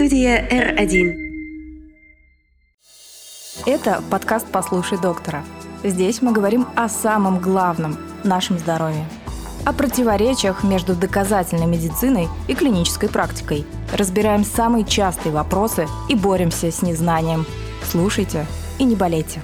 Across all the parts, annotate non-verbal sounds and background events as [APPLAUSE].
Студия R1. Это подкаст «Послушай доктора». Здесь мы говорим о самом главном – нашем здоровье. О противоречиях между доказательной медициной и клинической практикой. Разбираем самые частые вопросы и боремся с незнанием. Слушайте и не болейте.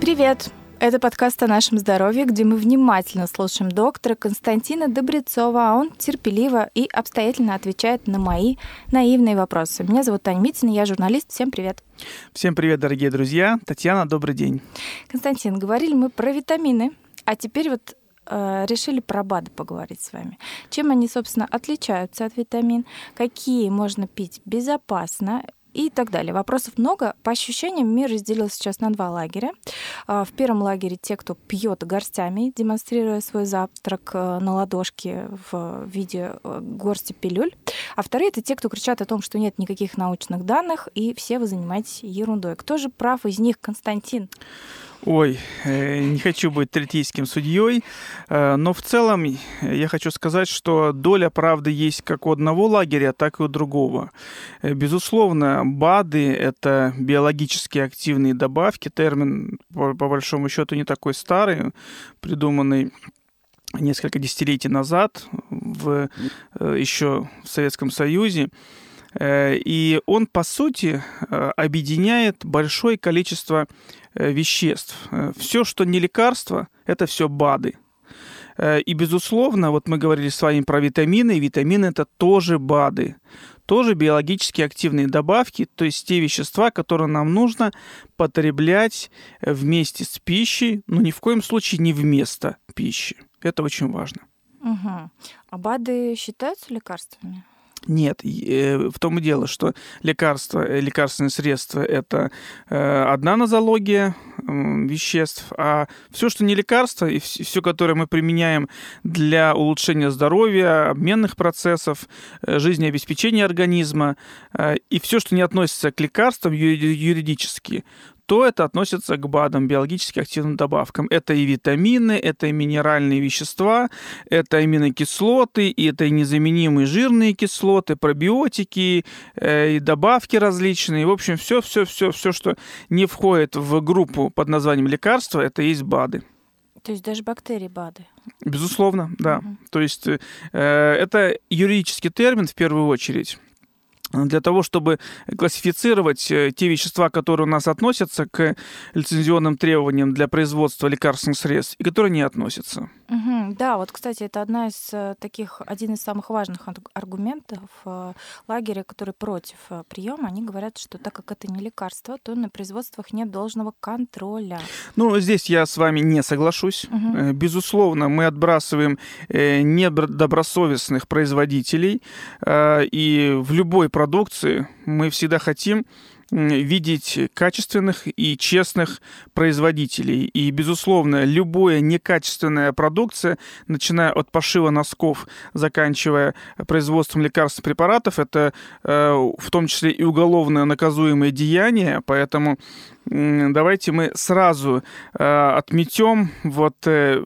Привет! Это подкаст о нашем здоровье, где мы внимательно слушаем доктора Константина Добрецова, а он терпеливо и обстоятельно отвечает на мои наивные вопросы. Меня зовут Таня Митина, я журналист. Всем привет. Всем привет, дорогие друзья. Татьяна, добрый день. Константин, говорили мы про витамины, а теперь вот э, решили про БАДы поговорить с вами. Чем они, собственно, отличаются от витамин, какие можно пить безопасно и так далее. Вопросов много. По ощущениям, мир разделился сейчас на два лагеря. А, в первом лагере те, кто пьет горстями, демонстрируя свой завтрак э, на ладошке в виде э, горсти пилюль. А вторые — это те, кто кричат о том, что нет никаких научных данных, и все вы занимаетесь ерундой. Кто же прав из них, Константин? Ой, э, не хочу быть третейским судьей, э, но в целом я хочу сказать, что доля правды есть как у одного лагеря, так и у другого. Э, безусловно, БАДы — это биологически активные добавки, термин, по, большому счету, не такой старый, придуманный несколько десятилетий назад в, еще в Советском Союзе. И он, по сути, объединяет большое количество Э, веществ. Э, все, что не лекарство, это все БАДы. Э, и, безусловно, вот мы говорили с вами про витамины, и витамины это тоже БАДы, тоже биологически активные добавки, то есть те вещества, которые нам нужно потреблять вместе с пищей, но ни в коем случае не вместо пищи. Это очень важно. Угу. А БАДы считаются лекарствами? Нет, э, в том и дело, что лекарства, э, лекарственные средства – это э, одна нозология веществ, а все, что не лекарство, и все, которое мы применяем для улучшения здоровья, обменных процессов, жизнеобеспечения организма, и все, что не относится к лекарствам юридически, то это относится к БАДам, биологически активным добавкам. Это и витамины, это и минеральные вещества, это аминокислоты, и это и незаменимые жирные кислоты, пробиотики, э, и добавки различные. В общем, все, все, все, все, что не входит в группу под названием лекарства, это есть БАДы. То есть даже бактерии БАДы? Безусловно, да. Угу. То есть э, это юридический термин в первую очередь для того, чтобы классифицировать э, те вещества, которые у нас относятся к лицензионным требованиям для производства лекарственных средств и которые не относятся. Угу, да, вот, кстати, это одна из э, таких, один из самых важных аргументов э, лагеря, который против приема. Они говорят, что так как это не лекарство, то на производствах нет должного контроля. Ну, здесь я с вами не соглашусь. Угу. Безусловно, мы отбрасываем недобросовестных производителей, и в любой продукции мы всегда хотим видеть качественных и честных производителей. И, безусловно, любая некачественная продукция, начиная от пошива носков, заканчивая производством лекарственных препаратов, это э, в том числе и уголовное наказуемое деяние, поэтому давайте мы сразу э, отметем вот э,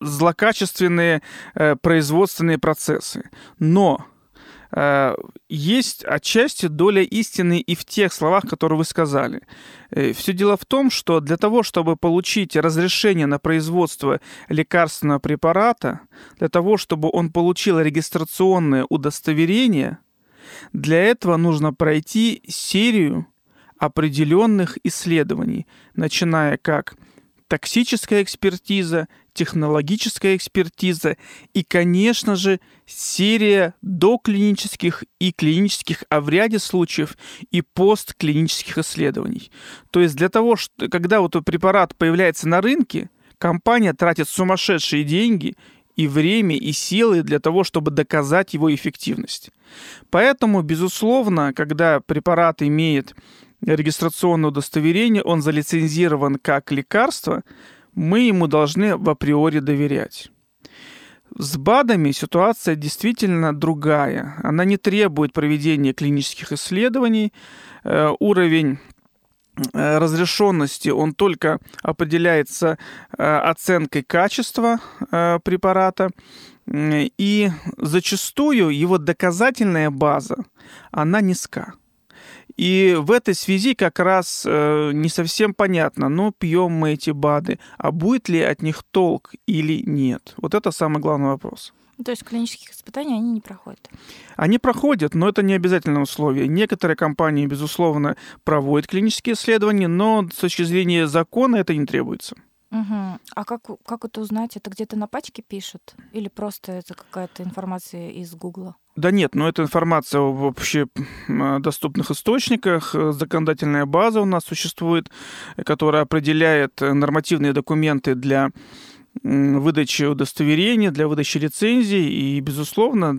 злокачественные производственные процессы. Но есть отчасти доля истины и в тех словах, которые вы сказали. Э, Все дело в том, что для того, чтобы получить разрешение на производство лекарственного препарата, для того, чтобы он получил регистрационное удостоверение, для этого нужно пройти серию определенных исследований, начиная как токсическая экспертиза, технологическая экспертиза и, конечно же, серия доклинических и клинических, а в ряде случаев и постклинических исследований. То есть для того, что, когда вот препарат появляется на рынке, компания тратит сумасшедшие деньги и время, и силы для того, чтобы доказать его эффективность. Поэтому, безусловно, когда препарат имеет регистрационное удостоверение, он залицензирован как лекарство, мы ему должны в априори доверять. С БАДами ситуация действительно другая. Она не требует проведения клинических исследований. Э, уровень э, разрешенности, он только определяется э, оценкой качества препарата И зачастую его доказательная база, она низка. И в этой связи как раз э, не совсем понятно, ну, пьем мы эти БАДы, а будет ли от них толк или нет? Вот это самый главный вопрос. То есть клинических испытаний они не проходят? Они проходят, но это не обязательное условие. Некоторые компании, безусловно, проводят клинические исследования, но с точки зрения закона это не требуется. Угу. А как, как это узнать? Это где-то на пачке пишут? Или просто это какая-то информация из Гугла? Да нет, но это информация в вообще доступных источниках. Законодательная база у нас существует, которая определяет нормативные документы для выдачи удостоверения, для выдачи лицензий. И, безусловно,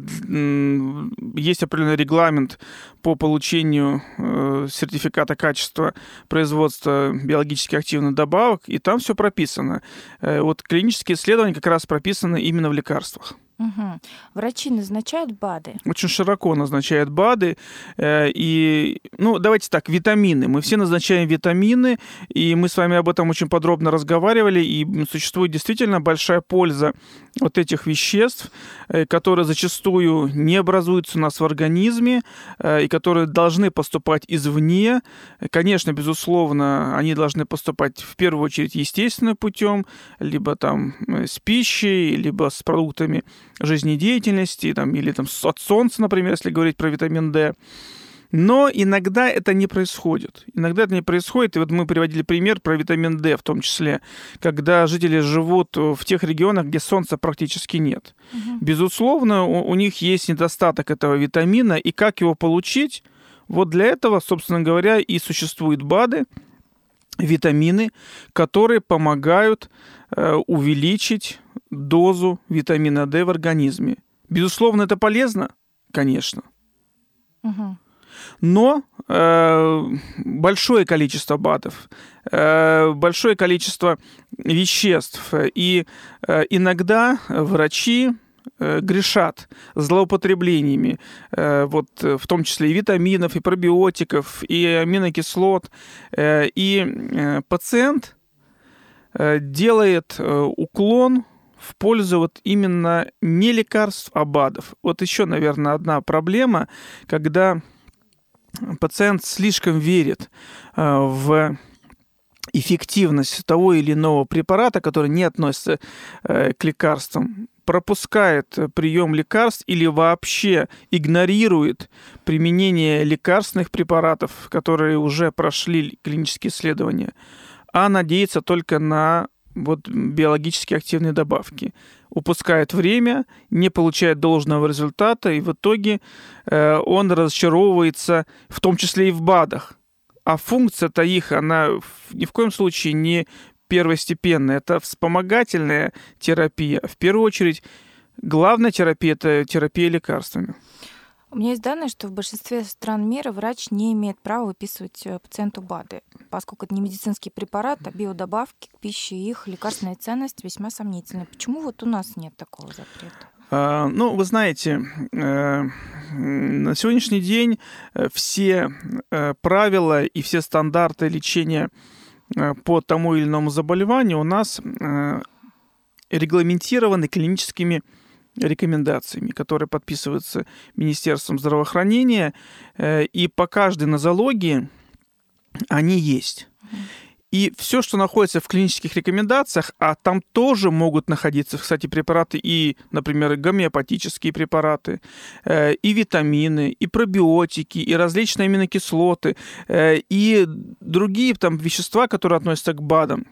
есть определенный регламент по получению э, сертификата качества производства биологически активных добавок, и там все прописано. Э, вот клинические исследования как раз прописаны именно в лекарствах. Угу. Врачи назначают БАДы? Очень широко назначают БАДы. Э, и, ну, давайте так, витамины. Мы все назначаем витамины, и мы с вами об этом очень подробно разговаривали, и существует действительно большая польза вот этих веществ, э, которые зачастую не образуются у нас в организме, э, и которые должны поступать извне. Конечно, безусловно, они должны поступать в первую очередь естественным путем, либо там с пищей, либо с продуктами жизнедеятельности, там, или там, от солнца, например, если говорить про витамин D. Но иногда это не происходит. Иногда это не происходит. И вот мы приводили пример про витамин D в том числе, когда жители живут в тех регионах, где солнца практически нет. Угу. Безусловно, у, у них есть недостаток этого витамина, и как его получить? Вот для этого, собственно говоря, и существуют БАДы, витамины, которые помогают э, увеличить дозу витамина D в организме. Безусловно, это полезно, конечно. Угу. Но э, большое количество БАДов, э, большое количество веществ. И э, иногда врачи э, грешат злоупотреблениями, э, вот, в том числе и витаминов, и пробиотиков, и аминокислот. Э, и пациент делает уклон в пользу вот именно не лекарств, а БАДов. Вот еще, наверное, одна проблема, когда пациент слишком верит э, в эффективность того или иного препарата, который не относится э, к лекарствам, пропускает прием лекарств или вообще игнорирует применение лекарственных препаратов, которые уже прошли клинические исследования, а надеется только на вот биологически активные добавки. Упускает время, не получает должного результата, и в итоге э, он разочаровывается, в том числе и в БАДах. А функция-то их, она ни в коем случае не первостепенная, это вспомогательная терапия. В первую очередь, главная терапия – это терапия лекарствами. У меня есть данные, что в большинстве стран мира врач не имеет права выписывать э, пациенту БАДы, поскольку это не медицинский препарат, а биодобавки к пище, и их лекарственная ценность весьма сомнительна. Почему вот у нас нет такого запрета? А, ну, вы знаете, э, на сегодняшний день э, все правила и все стандарты лечения по тому или иному заболеванию у нас регламентированы клиническими рекомендациями, которые подписываются Министерством здравоохранения, э, и по каждой нозологии они есть. И все, что находится в клинических рекомендациях, а там тоже могут находиться, кстати, препараты и, например, гомеопатические препараты, э, и витамины, и пробиотики, и различные аминокислоты, э, и другие там вещества, которые относятся к БАДам.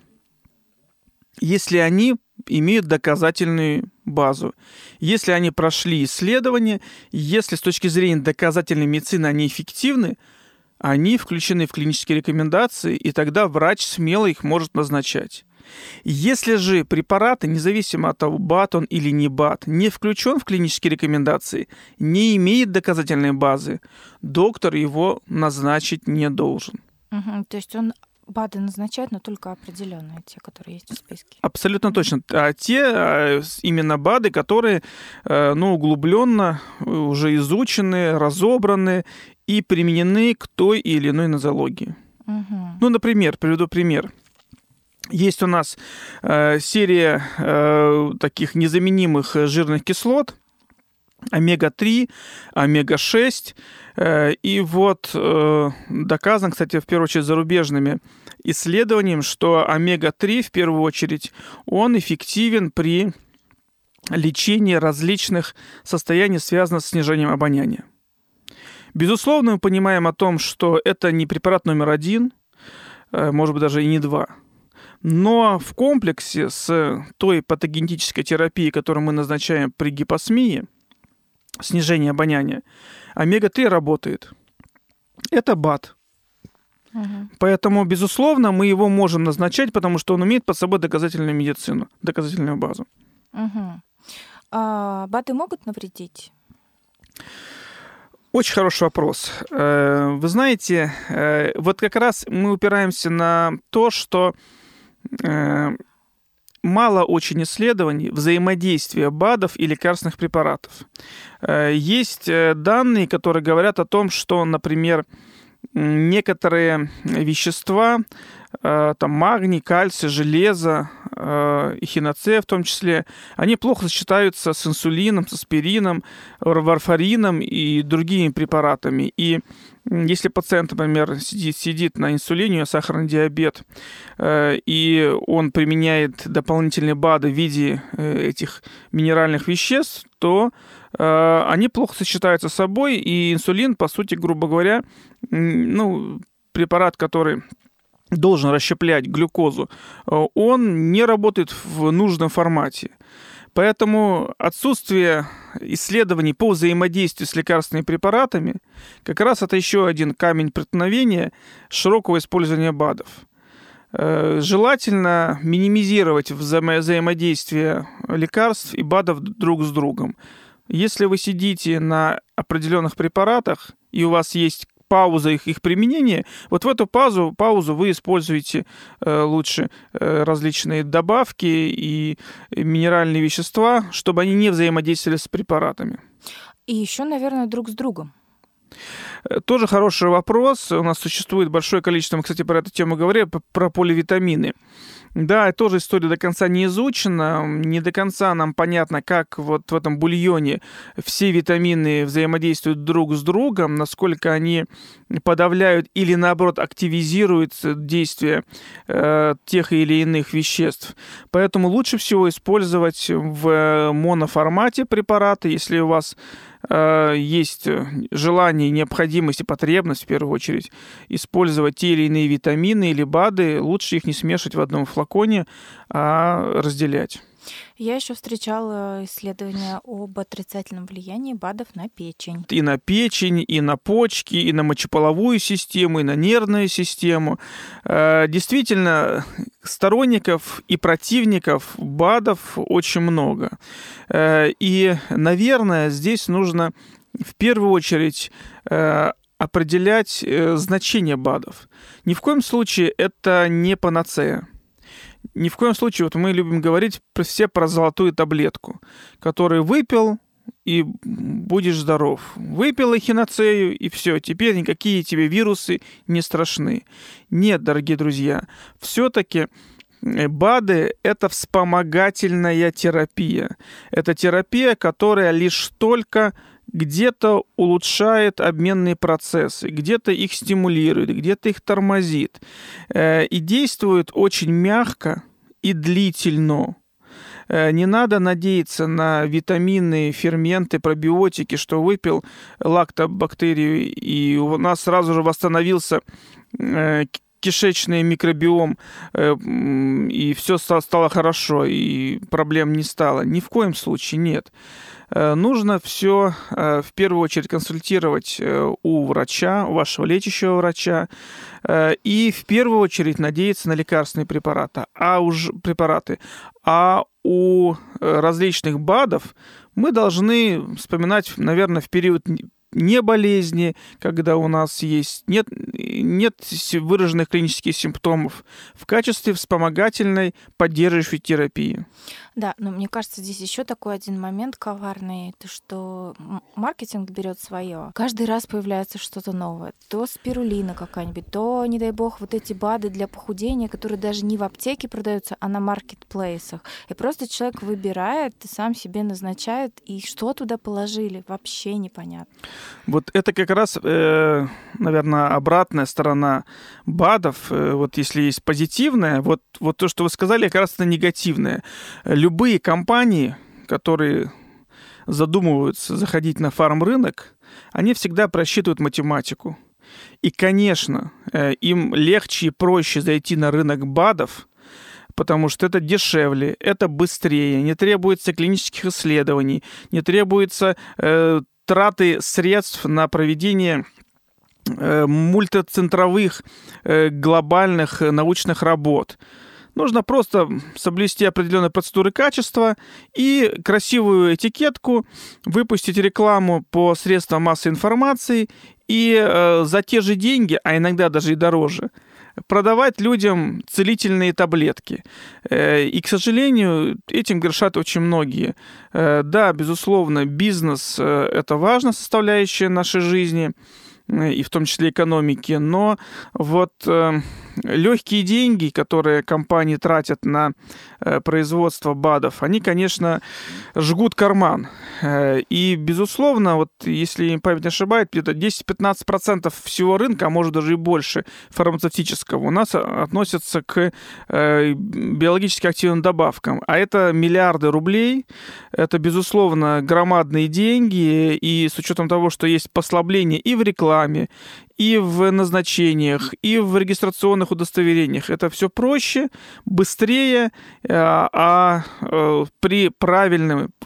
Если они имеют доказательную базу. Если они прошли исследования, если с точки зрения доказательной медицины они эффективны, они включены в клинические рекомендации, и тогда врач смело их может назначать. Если же препараты, независимо от того, БАТ он или не БАТ, не включен в клинические рекомендации, не имеет доказательной базы, доктор его назначить не должен. Угу, то есть он БАДы назначают, но только определенные, те, которые есть в списке. Абсолютно точно. А те а, именно БАДы, которые э, ну, углубленно уже изучены, разобраны и применены к той или иной нозологии. Угу. Ну, например, приведу пример. Есть у нас э, серия э, таких незаменимых жирных кислот, омега-3, омега-6. Э, и вот э, доказано, кстати, в первую очередь зарубежными исследованием, что омега-3 в первую очередь, он эффективен при лечении различных состояний, связанных с снижением обоняния. Безусловно, мы понимаем о том, что это не препарат номер один, э, может быть, даже и не два. Но в комплексе с той патогенетической терапией, которую мы назначаем при гипосмии, снижении обоняния, омега-3 работает. Это БАТ. Угу. Поэтому, безусловно, мы его можем назначать, потому что он имеет под собой доказательную медицину, доказательную базу. Угу. А БАТы могут навредить? Очень хороший вопрос. Э, вы знаете, э, вот как раз мы упираемся на то, что э, мало очень исследований взаимодействия БАДов и лекарственных препаратов. Есть данные, которые говорят о том, что, например, некоторые вещества, э, там магний, кальций, железо, э, и хиноце в том числе, они плохо сочетаются с инсулином, с аспирином, варфарином и другими препаратами. И если пациент, например, сидит, сидит на инсулине, у него сахарный диабет, э, и он применяет дополнительные БАДы в виде этих минеральных веществ, то они плохо сочетаются с собой, и инсулин, по сути, грубо говоря, ну, препарат, который должен расщеплять глюкозу, э, он не работает в нужном формате. Поэтому отсутствие исследований по взаимодействию с лекарственными препаратами как раз это еще один камень преткновения широкого использования БАДов. Э, желательно минимизировать взаимодействие лекарств и БАДов друг с другом. Если вы сидите на определенных препаратах, и у вас есть пауза их, их применения, вот в эту паузу, паузу вы используете э, лучше э, различные добавки и минеральные вещества, чтобы они не взаимодействовали с препаратами. И еще, наверное, друг с другом. Э, тоже хороший вопрос. У нас существует большое количество, мы, кстати, про эту тему говорили, про поливитамины. Да, тоже история до конца не изучена, не до конца нам понятно, как вот в этом бульоне все витамины взаимодействуют друг с другом, насколько они подавляют или наоборот активизируют действие э, тех или иных веществ. Поэтому лучше всего использовать в моноформате препараты, если у вас Э, есть э, желание, необходимость и потребность, в первую очередь, использовать те или иные витамины или БАДы, лучше их не смешивать в одном флаконе, а разделять. Я еще встречала исследования об отрицательном влиянии БАДов на печень. И на печень, и на почки, и на мочеполовую систему, и на нервную систему. Э, действительно, сторонников и противников БАДов очень много. Э, и, наверное, здесь нужно в первую очередь э, определять значение БАДов. Ни в коем случае это не панацея ни в коем случае, вот мы любим говорить все про золотую таблетку, которую выпил, и будешь здоров. Выпил эхиноцею, и все, теперь никакие тебе вирусы не страшны. Нет, дорогие друзья, все-таки э, БАДы – это вспомогательная терапия. Это терапия, которая лишь только где-то улучшает обменные процессы, где-то их стимулирует, где-то их тормозит. Э, и действует очень мягко и длительно. Э, не надо надеяться на витамины, ферменты, пробиотики, что выпил лактобактерию, и у нас сразу же восстановился э, кишечный микробиом, и все стало хорошо, и проблем не стало. Ни в коем случае нет. Э, нужно все э, в первую очередь консультировать э, у врача, у вашего лечащего врача, и в первую очередь надеяться на лекарственные препараты, а уж препараты. А у различных БАДов мы должны вспоминать, наверное, в период не болезни, когда у нас есть, нет нет выраженных клинических симптомов в качестве вспомогательной поддерживающей терапии. Да, но мне кажется, здесь еще такой один момент коварный, то что маркетинг берет свое. Каждый раз появляется что-то новое. То спирулина какая-нибудь, то, не дай бог, вот эти БАДы для похудения, которые даже не в аптеке продаются, а на маркетплейсах. И просто человек выбирает, и сам себе назначает, и что туда положили, вообще непонятно. Вот это как раз, э, наверное, обратная сторона БАДов. Э, вот если есть позитивная, вот, вот то, что вы сказали, как раз это негативное любые компании, которые задумываются заходить на фарм-рынок, они всегда просчитывают математику. И, конечно, э, им легче и проще зайти на рынок БАДов, потому что это дешевле, это быстрее, не требуется клинических исследований, не требуется э, траты средств на проведение э, мультицентровых э, глобальных научных работ. Нужно просто соблюсти определенные процедуры качества и красивую этикетку, выпустить рекламу по средствам массовой информации и э, за те же деньги, а иногда даже и дороже, продавать людям целительные таблетки. Э, и, к сожалению, этим грешат очень многие. Э, да, безусловно, бизнес э, — это важная составляющая нашей жизни, и в том числе экономики, но вот легкие деньги, которые компании тратят на э, производство БАДов, они, конечно, жгут карман. Э, и, безусловно, вот если память не ошибает, где-то 10-15% всего рынка, а может даже и больше, фармацевтического у нас относятся к э, биологически активным добавкам. А это миллиарды рублей, это, безусловно, громадные деньги, и с учетом того, что есть послабление и в рекламе, и в назначениях, и в регистрационных удостоверениях. Это все проще, быстрее, э, а э, при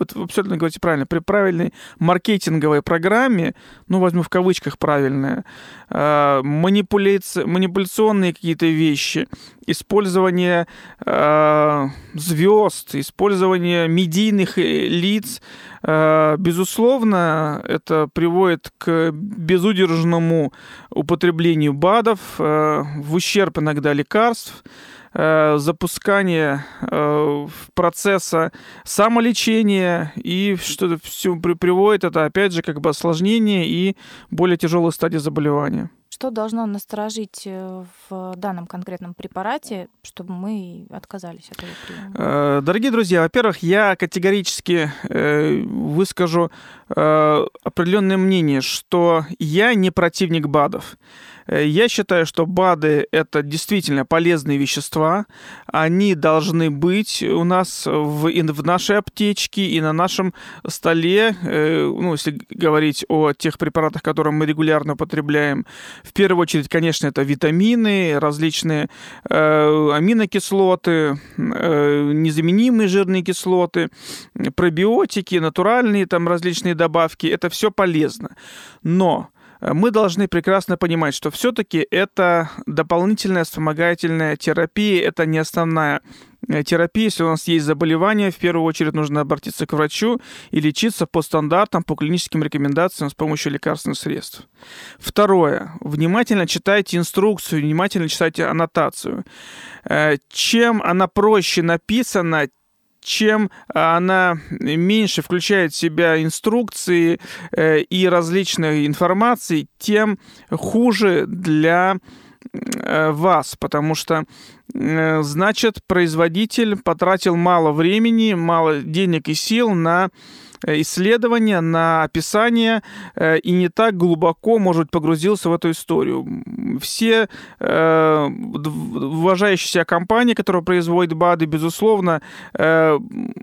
вы абсолютно говорите правильно, при правильной маркетинговой программе, ну, возьму в кавычках манипуляци... манипуляционные какие-то вещи, использование звезд, использование медийных лиц, безусловно, это приводит к безудержному употреблению БАДов, э, в ущерб иногда лекарств, э, запускание э, процесса самолечения и что-то все приводит это опять же как бы осложнение и более тяжелые стадии заболевания. Что должно насторожить э, в данном конкретном препарате, чтобы мы отказались от этого приема? Э, дорогие друзья, во-первых, я категорически э, выскажу определенное мнение, что я не противник БАДов. Э, я считаю, что БАДы — это действительно полезные вещества. Они должны быть у нас в, в нашей аптечке и на нашем столе. Э, ну, если говорить о тех препаратах, которые мы регулярно употребляем. В первую очередь, конечно, это витамины, различные э, аминокислоты, незаменимые жирные кислоты, пробиотики, натуральные там различные добавки. Это все полезно. Но мы должны прекрасно понимать, что все-таки это дополнительная вспомогательная терапия, это не основная э, терапия. Если у нас есть заболевание, в первую очередь нужно обратиться к врачу и лечиться по стандартам, по клиническим рекомендациям с помощью лекарственных средств. Второе. Внимательно читайте инструкцию, внимательно читайте аннотацию. Э, чем она проще написана, чем она меньше включает в себя инструкции э, и различной информации, тем хуже для э, вас, потому что э, значит производитель потратил мало времени, мало денег и сил на исследования, на описание э, и не так глубоко, может быть, погрузился в эту историю. Все э, уважающие себя компании, которые производят БАДы, безусловно, э,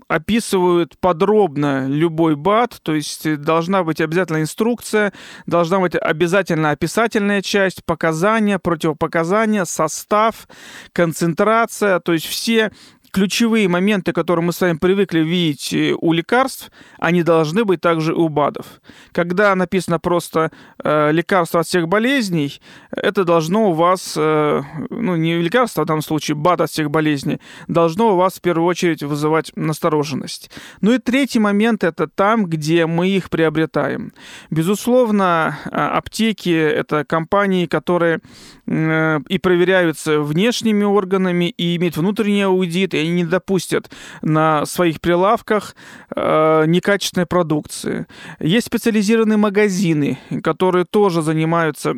описывают подробно любой БАД, то есть должна быть обязательно инструкция, должна быть обязательно описательная часть, показания, противопоказания, состав, концентрация, то есть все ключевые моменты, которые мы с вами привыкли видеть э, у лекарств, они должны быть также у БАДов. Когда написано просто э, лекарство от всех болезней, это должно у вас, э, ну не лекарство в данном случае, БАД от всех болезней, должно у вас в первую очередь вызывать настороженность. Ну и третий момент это там, где мы их приобретаем. Безусловно, а, аптеки это компании, которые э, и проверяются внешними органами, и имеют внутренний аудит, и они не допустят на своих прилавках э, некачественной продукции. Есть специализированные магазины, которые тоже занимаются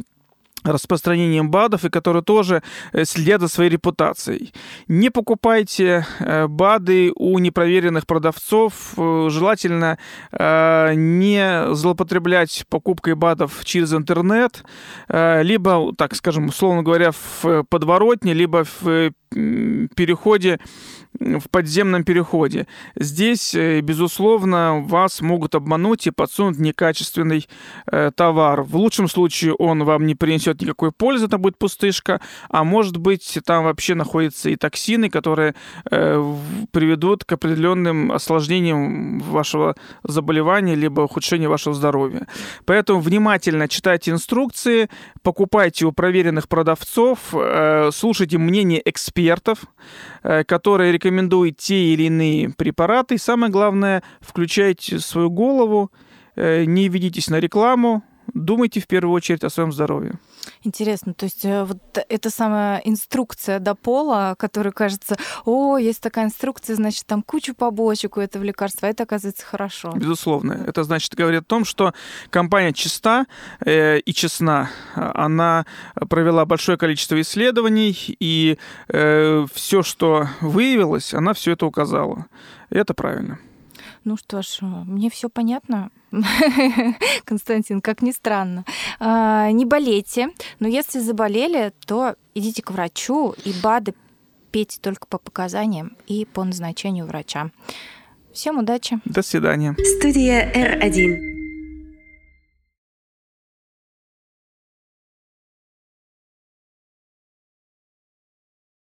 распространением БАДов и которые тоже э, следят за своей репутацией. Не покупайте э, БАДы у непроверенных продавцов. Э, желательно не злоупотреблять покупкой БАДов через интернет, либо, так скажем, условно говоря, в подворотне, либо в переходе в подземном переходе. Здесь, э, безусловно, вас могут обмануть и подсунуть некачественный э, товар. В лучшем случае он вам не принесет никакой пользы, это будет пустышка, а может быть там вообще находятся и токсины, которые э, приведут к определенным осложнениям вашего заболевания либо ухудшению вашего здоровья. Поэтому внимательно читайте инструкции, покупайте у проверенных продавцов, э, слушайте мнение экспертов, э, которые рекомендуют те или иные препараты. И самое главное, включайте свою голову, э, не ведитесь на рекламу, думайте в первую очередь о своем здоровье. Интересно, то есть э, вот эта самая инструкция до пола, которая кажется, о, есть такая инструкция, значит, там кучу побочек у этого лекарства, а это оказывается хорошо. Безусловно. Это значит, говорит о том, что компания чиста э, и честна. Она провела большое количество исследований, и э, все, что выявилось, она все это указала. Это правильно. Ну что ж, мне все понятно. [LAUGHS] Константин, как ни странно. А, не болейте, но если заболели, то идите к врачу и БАДы пейте только по показаниям и по назначению врача. Всем удачи. До свидания. Студия R1.